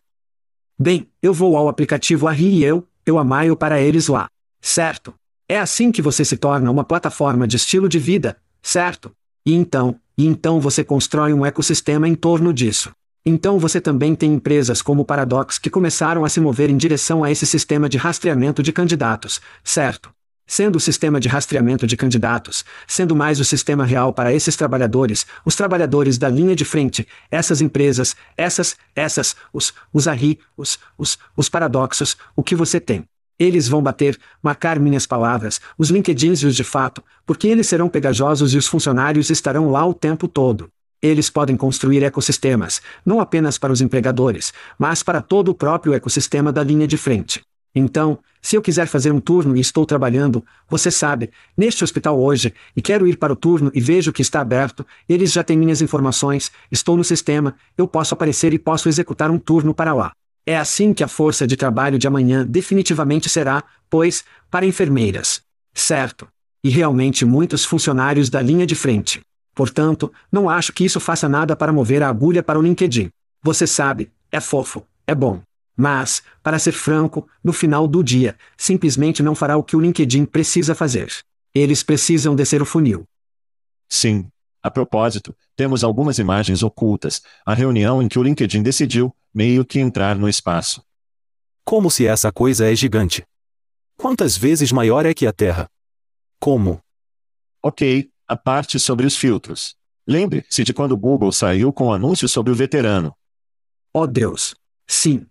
Bem, eu vou ao aplicativo Arri e eu, eu amaio para eles lá. Certo? É assim que você se torna uma plataforma de estilo de vida, certo? E então, e então você constrói um ecossistema em torno disso. Então você também tem empresas como Paradox que começaram a se mover em direção a esse sistema de rastreamento de candidatos, certo? Sendo o sistema de rastreamento de candidatos, sendo mais o sistema real para esses trabalhadores, os trabalhadores da linha de frente, essas empresas, essas, essas, os, os ARRI, os, os, os paradoxos, o que você tem. Eles vão bater, marcar minhas palavras, os LinkedIns e os de fato, porque eles serão pegajosos e os funcionários estarão lá o tempo todo. Eles podem construir ecossistemas, não apenas para os empregadores, mas para todo o próprio ecossistema da linha de frente. Então, se eu quiser fazer um turno e estou trabalhando, você sabe, neste hospital hoje, e quero ir para o turno e vejo que está aberto, eles já têm minhas informações, estou no sistema, eu posso aparecer e posso executar um turno para lá. É assim que a força de trabalho de amanhã definitivamente será, pois, para enfermeiras. Certo. E realmente muitos funcionários da linha de frente. Portanto, não acho que isso faça nada para mover a agulha para o LinkedIn. Você sabe, é fofo, é bom. Mas, para ser franco, no final do dia, simplesmente não fará o que o LinkedIn precisa fazer. Eles precisam descer o funil. Sim. A propósito, temos algumas imagens ocultas, a reunião em que o LinkedIn decidiu, meio que entrar no espaço. Como se essa coisa é gigante. Quantas vezes maior é que a Terra? Como? Ok, a parte sobre os filtros. Lembre-se de quando o Google saiu com o anúncio sobre o veterano. Oh Deus! Sim.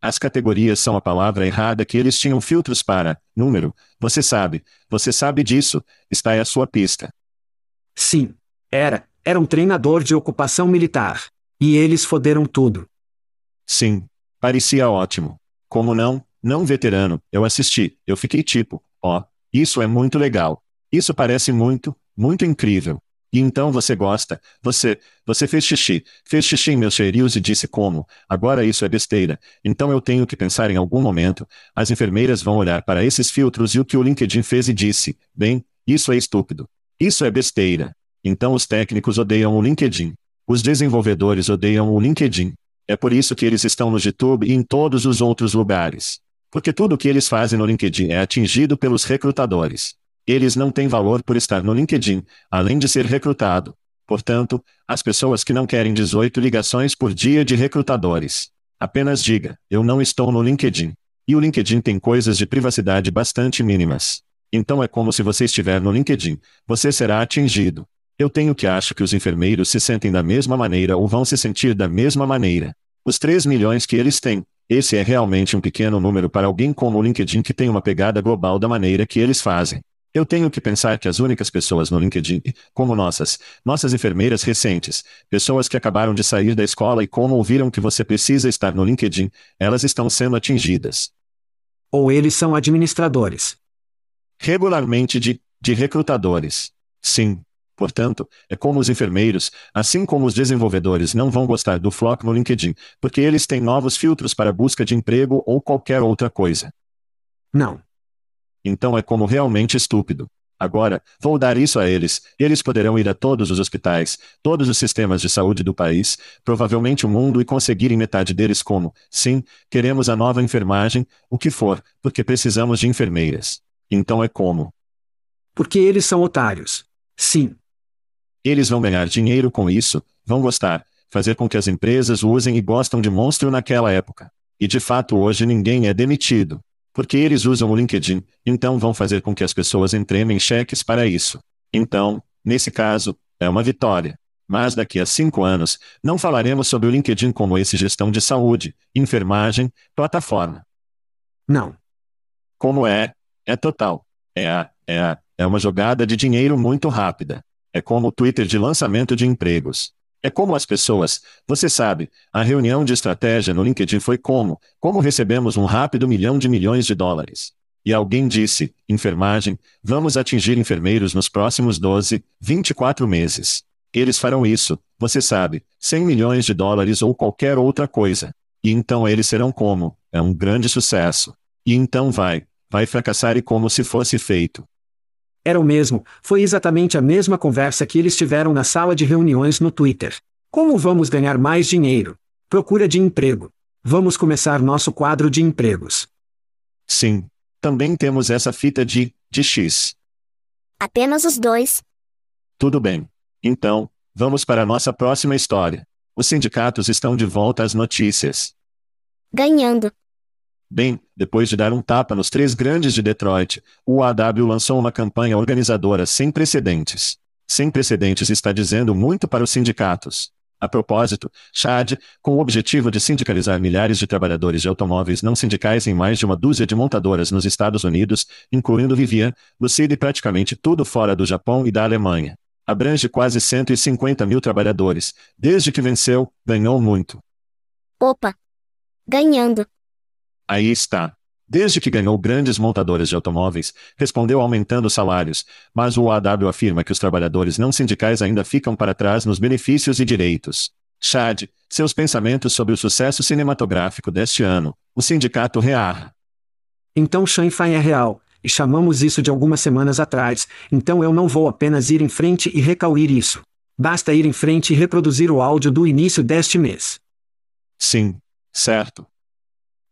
As categorias são a palavra errada que eles tinham filtros para, número, você sabe, você sabe disso, está aí a sua pista. Sim. Era, era um treinador de ocupação militar. E eles foderam tudo. Sim. Parecia ótimo. Como não? Não veterano, eu assisti, eu fiquei tipo, ó, oh, isso é muito legal. Isso parece muito, muito incrível. E então você gosta, você, você fez xixi, fez xixi em meus cheirios e disse como, agora isso é besteira, então eu tenho que pensar em algum momento, as enfermeiras vão olhar para esses filtros e o que o LinkedIn fez e disse, bem, isso é estúpido. Isso é besteira. Então os técnicos odeiam o LinkedIn. Os desenvolvedores odeiam o LinkedIn. É por isso que eles estão no YouTube e em todos os outros lugares. Porque tudo o que eles fazem no LinkedIn é atingido pelos recrutadores. Eles não têm valor por estar no LinkedIn, além de ser recrutado. Portanto, as pessoas que não querem 18 ligações por dia de recrutadores. Apenas diga: Eu não estou no LinkedIn. E o LinkedIn tem coisas de privacidade bastante mínimas. Então é como se você estiver no LinkedIn, você será atingido. Eu tenho que acho que os enfermeiros se sentem da mesma maneira ou vão se sentir da mesma maneira. Os 3 milhões que eles têm, esse é realmente um pequeno número para alguém como o LinkedIn que tem uma pegada global da maneira que eles fazem. Eu tenho que pensar que as únicas pessoas no LinkedIn, como nossas, nossas enfermeiras recentes, pessoas que acabaram de sair da escola e como ouviram que você precisa estar no LinkedIn, elas estão sendo atingidas. Ou eles são administradores. Regularmente de, de recrutadores. Sim. Portanto, é como os enfermeiros, assim como os desenvolvedores não vão gostar do Flock no LinkedIn, porque eles têm novos filtros para busca de emprego ou qualquer outra coisa. Não. Então é como realmente estúpido. Agora, vou dar isso a eles, eles poderão ir a todos os hospitais, todos os sistemas de saúde do país, provavelmente o mundo e conseguirem metade deles como, sim, queremos a nova enfermagem, o que for, porque precisamos de enfermeiras. Então é como? Porque eles são otários. Sim. Eles vão ganhar dinheiro com isso, vão gostar, fazer com que as empresas usem e gostam de monstro naquela época. E de fato hoje ninguém é demitido. Porque eles usam o LinkedIn, então vão fazer com que as pessoas entremem cheques para isso. Então, nesse caso, é uma vitória. Mas daqui a cinco anos, não falaremos sobre o LinkedIn como esse gestão de saúde, enfermagem, plataforma. Não. Como é? É total. É a, é a, é uma jogada de dinheiro muito rápida. É como o Twitter de lançamento de empregos. É como as pessoas, você sabe, a reunião de estratégia no LinkedIn foi como, como recebemos um rápido milhão de milhões de dólares. E alguém disse, enfermagem, vamos atingir enfermeiros nos próximos 12, 24 meses. Eles farão isso, você sabe, 100 milhões de dólares ou qualquer outra coisa. E então eles serão como, é um grande sucesso. E então vai, vai fracassar e como se fosse feito. Era o mesmo, foi exatamente a mesma conversa que eles tiveram na sala de reuniões no Twitter. Como vamos ganhar mais dinheiro? Procura de emprego. Vamos começar nosso quadro de empregos. Sim. Também temos essa fita de, de X. Apenas os dois. Tudo bem. Então, vamos para a nossa próxima história. Os sindicatos estão de volta às notícias. Ganhando. Bem, depois de dar um tapa nos três grandes de Detroit, o AW lançou uma campanha organizadora sem precedentes. Sem precedentes está dizendo muito para os sindicatos. A propósito, Chad, com o objetivo de sindicalizar milhares de trabalhadores de automóveis não sindicais em mais de uma dúzia de montadoras nos Estados Unidos, incluindo Vivian, Lucid e praticamente tudo fora do Japão e da Alemanha. Abrange quase 150 mil trabalhadores. Desde que venceu, ganhou muito. Opa! Ganhando. Aí está. Desde que ganhou grandes montadoras de automóveis, respondeu aumentando salários, mas o AW afirma que os trabalhadores não sindicais ainda ficam para trás nos benefícios e direitos. Chad, seus pensamentos sobre o sucesso cinematográfico deste ano, o sindicato REAR. Então Shanghai é real, e chamamos isso de algumas semanas atrás, então eu não vou apenas ir em frente e recauir isso. Basta ir em frente e reproduzir o áudio do início deste mês. Sim, certo.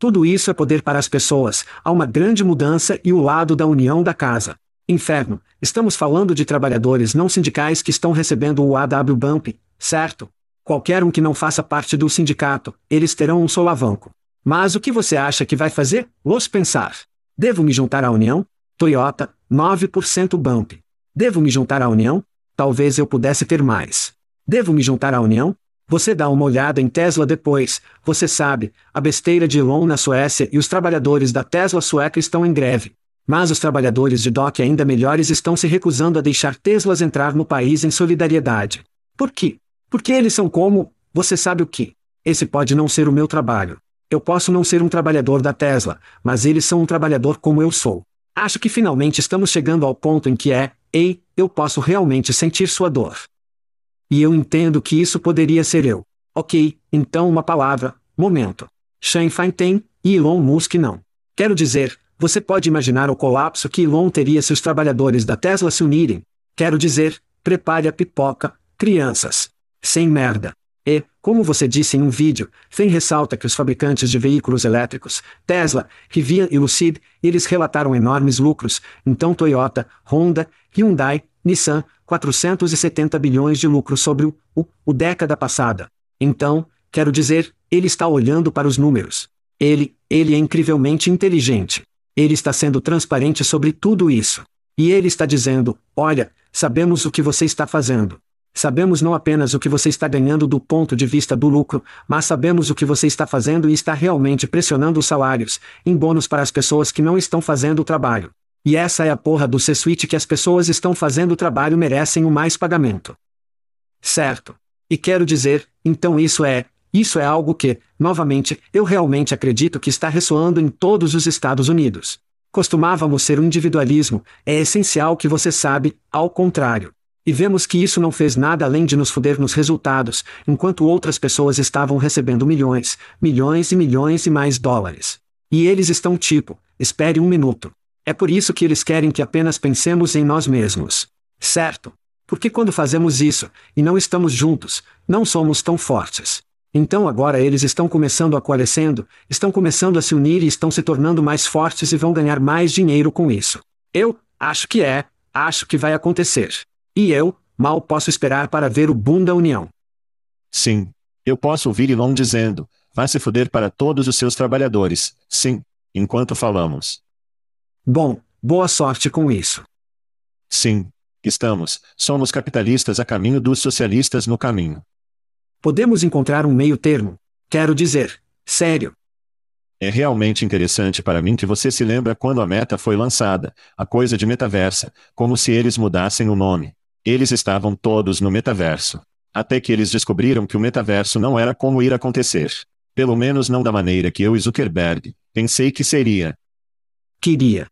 Tudo isso é poder para as pessoas, há uma grande mudança e o lado da união da casa. Inferno, estamos falando de trabalhadores não sindicais que estão recebendo o AW Bump, certo? Qualquer um que não faça parte do sindicato, eles terão um solavanco. Mas o que você acha que vai fazer? Los pensar. Devo me juntar à União? Toyota, 9% Bump. Devo me juntar à União? Talvez eu pudesse ter mais. Devo me juntar à União? Você dá uma olhada em Tesla depois, você sabe, a besteira de Elon na Suécia e os trabalhadores da Tesla sueca estão em greve. Mas os trabalhadores de DOC ainda melhores estão se recusando a deixar Teslas entrar no país em solidariedade. Por quê? Porque eles são como, você sabe o que? Esse pode não ser o meu trabalho. Eu posso não ser um trabalhador da Tesla, mas eles são um trabalhador como eu sou. Acho que finalmente estamos chegando ao ponto em que é, ei, eu posso realmente sentir sua dor. E eu entendo que isso poderia ser eu. Ok, então uma palavra, momento. Shanghai tem, e Elon Musk não. Quero dizer, você pode imaginar o colapso que Elon teria se os trabalhadores da Tesla se unirem. Quero dizer, prepare a pipoca, crianças. Sem merda. E, como você disse em um vídeo, Fen ressalta que os fabricantes de veículos elétricos, Tesla, Rivian e Lucid, eles relataram enormes lucros, então Toyota, Honda, Hyundai, Nissan, 470 bilhões de lucro sobre o, o, o década passada. Então, quero dizer, ele está olhando para os números. Ele, ele é incrivelmente inteligente. Ele está sendo transparente sobre tudo isso. E ele está dizendo: olha, sabemos o que você está fazendo. Sabemos não apenas o que você está ganhando do ponto de vista do lucro, mas sabemos o que você está fazendo e está realmente pressionando os salários, em bônus para as pessoas que não estão fazendo o trabalho. E essa é a porra do C-Suite que as pessoas estão fazendo o trabalho merecem o mais pagamento. Certo. E quero dizer, então isso é, isso é algo que, novamente, eu realmente acredito que está ressoando em todos os Estados Unidos. Costumávamos ser um individualismo, é essencial que você sabe, ao contrário. E vemos que isso não fez nada além de nos foder nos resultados, enquanto outras pessoas estavam recebendo milhões, milhões e milhões e mais dólares. E eles estão tipo, espere um minuto. É por isso que eles querem que apenas pensemos em nós mesmos. Certo? Porque quando fazemos isso, e não estamos juntos, não somos tão fortes. Então agora eles estão começando a coalescendo, estão começando a se unir e estão se tornando mais fortes e vão ganhar mais dinheiro com isso. Eu, acho que é, acho que vai acontecer. E eu, mal posso esperar para ver o boom da união. Sim. Eu posso ouvir Elon dizendo: vai se foder para todos os seus trabalhadores. Sim. Enquanto falamos. Bom, boa sorte com isso. Sim. Estamos, somos capitalistas a caminho dos socialistas no caminho. Podemos encontrar um meio termo. Quero dizer, sério. É realmente interessante para mim que você se lembra quando a meta foi lançada, a coisa de metaversa, como se eles mudassem o nome. Eles estavam todos no metaverso. Até que eles descobriram que o metaverso não era como ir acontecer. Pelo menos não da maneira que eu e Zuckerberg pensei que seria. Queria.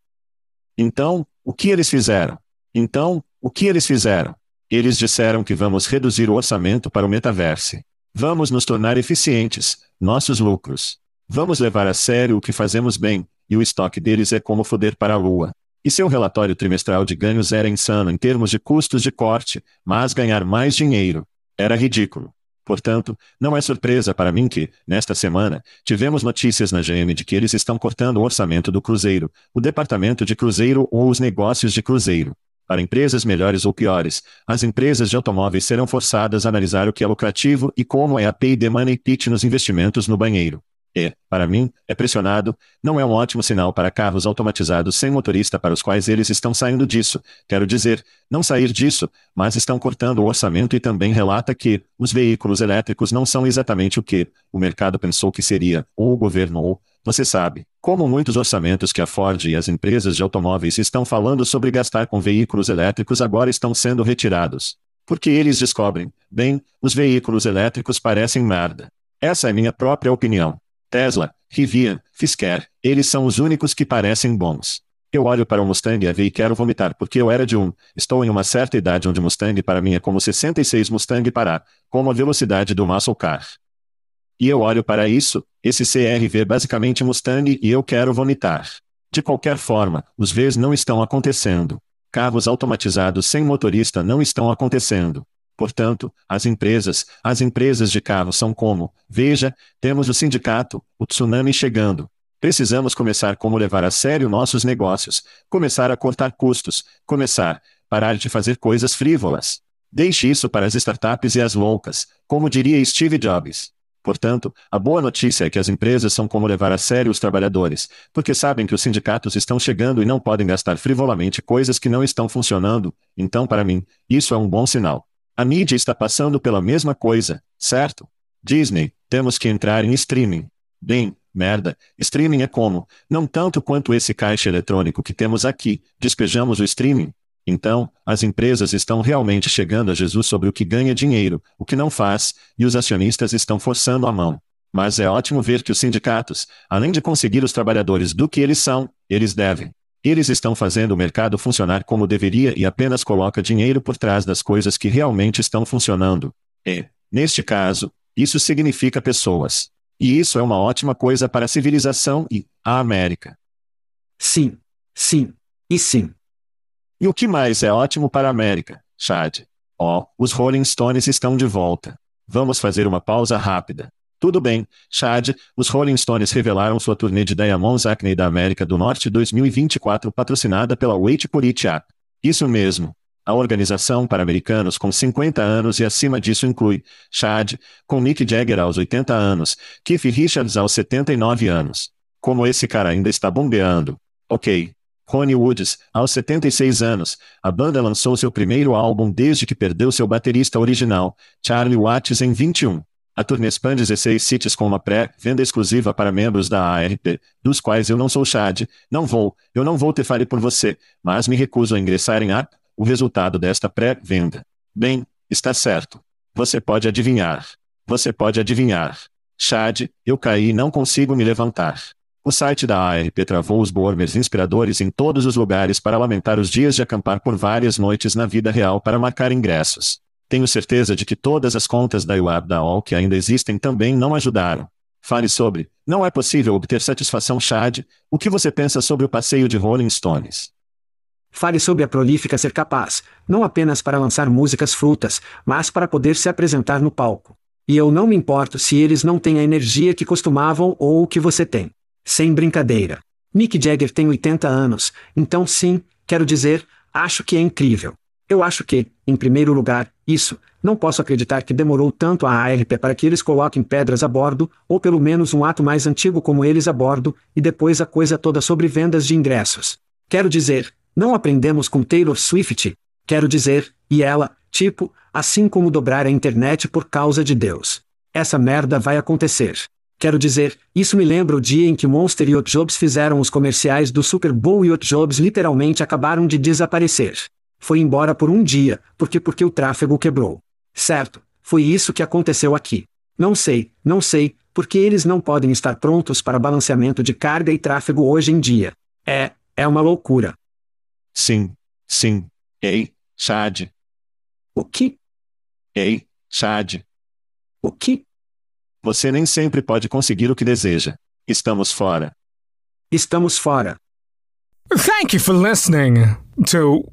Então, o que eles fizeram? Então, o que eles fizeram? Eles disseram que vamos reduzir o orçamento para o metaverso. Vamos nos tornar eficientes, nossos lucros. Vamos levar a sério o que fazemos bem, e o estoque deles é como foder para a lua. E seu relatório trimestral de ganhos era insano em termos de custos de corte, mas ganhar mais dinheiro era ridículo. Portanto, não é surpresa para mim que, nesta semana, tivemos notícias na GM de que eles estão cortando o orçamento do Cruzeiro, o departamento de Cruzeiro ou os negócios de Cruzeiro. Para empresas melhores ou piores, as empresas de automóveis serão forçadas a analisar o que é lucrativo e como é a pay the money pitch nos investimentos no banheiro. E, para mim, é pressionado, não é um ótimo sinal para carros automatizados sem motorista para os quais eles estão saindo disso. Quero dizer, não sair disso, mas estão cortando o orçamento e também relata que os veículos elétricos não são exatamente o que o mercado pensou que seria, ou o governo ou, você sabe, como muitos orçamentos que a Ford e as empresas de automóveis estão falando sobre gastar com veículos elétricos agora estão sendo retirados. Porque eles descobrem, bem, os veículos elétricos parecem merda. Essa é minha própria opinião. Tesla, Rivian, Fisker, eles são os únicos que parecem bons. Eu olho para o Mustang AV e quero vomitar porque eu era de um. Estou em uma certa idade onde Mustang para mim é como 66 Mustang para, como a velocidade do muscle car. E eu olho para isso, esse CRV basicamente Mustang e eu quero vomitar. De qualquer forma, os Vs não estão acontecendo. Carros automatizados sem motorista não estão acontecendo. Portanto, as empresas, as empresas de carro são como, veja, temos o sindicato, o tsunami chegando. Precisamos começar como levar a sério nossos negócios, começar a cortar custos, começar, parar de fazer coisas frívolas. Deixe isso para as startups e as loucas, como diria Steve Jobs. Portanto, a boa notícia é que as empresas são como levar a sério os trabalhadores, porque sabem que os sindicatos estão chegando e não podem gastar frivolamente coisas que não estão funcionando, então, para mim, isso é um bom sinal. A mídia está passando pela mesma coisa, certo? Disney, temos que entrar em streaming. Bem, merda, streaming é como, não tanto quanto esse caixa eletrônico que temos aqui, despejamos o streaming. Então, as empresas estão realmente chegando a Jesus sobre o que ganha dinheiro, o que não faz, e os acionistas estão forçando a mão. Mas é ótimo ver que os sindicatos, além de conseguir os trabalhadores do que eles são, eles devem. Eles estão fazendo o mercado funcionar como deveria e apenas coloca dinheiro por trás das coisas que realmente estão funcionando. E, neste caso, isso significa pessoas. E isso é uma ótima coisa para a civilização e a América. Sim. Sim. E sim. E o que mais é ótimo para a América, Chad? Oh, os Rolling Stones estão de volta. Vamos fazer uma pausa rápida. Tudo bem, Chad, os Rolling Stones revelaram sua turnê de Diamonds Acne da América do Norte 2024 patrocinada pela Wait for It App. Isso mesmo. A organização para americanos com 50 anos e acima disso inclui Chad, com Mick Jagger aos 80 anos, Keith Richards aos 79 anos. Como esse cara ainda está bombeando. Ok. Ronnie Woods, aos 76 anos, a banda lançou seu primeiro álbum desde que perdeu seu baterista original, Charlie Watts em 21. A turnê expande 16 cities com uma pré-venda exclusiva para membros da ARP, dos quais eu não sou Chad, não vou, eu não vou ter fale por você, mas me recuso a ingressar em app, o resultado desta pré-venda. Bem, está certo. Você pode adivinhar. Você pode adivinhar. Chad, eu caí e não consigo me levantar. O site da ARP travou os boomers inspiradores em todos os lugares para lamentar os dias de acampar por várias noites na vida real para marcar ingressos. Tenho certeza de que todas as contas da UAB da OL que ainda existem também não ajudaram. Fale sobre. Não é possível obter satisfação Chad. O que você pensa sobre o passeio de Rolling Stones? Fale sobre a prolífica ser capaz, não apenas para lançar músicas frutas, mas para poder se apresentar no palco. E eu não me importo se eles não têm a energia que costumavam ou o que você tem. Sem brincadeira. Mick Jagger tem 80 anos, então sim, quero dizer, acho que é incrível. Eu acho que, em primeiro lugar, isso, não posso acreditar que demorou tanto a ARP para que eles coloquem pedras a bordo, ou pelo menos um ato mais antigo como eles a bordo, e depois a coisa toda sobre vendas de ingressos. Quero dizer, não aprendemos com Taylor Swift? Quero dizer, e ela, tipo, assim como dobrar a internet por causa de Deus. Essa merda vai acontecer. Quero dizer, isso me lembra o dia em que Monster e Jobs fizeram os comerciais do Super Bowl e Jobs literalmente acabaram de desaparecer. Foi embora por um dia, porque porque o tráfego quebrou. Certo, foi isso que aconteceu aqui. Não sei, não sei, porque eles não podem estar prontos para balanceamento de carga e tráfego hoje em dia. É, é uma loucura. Sim, sim. Ei, Chad. O que? Ei, Chad. O que? Você nem sempre pode conseguir o que deseja. Estamos fora. Estamos fora. Thank you for listening to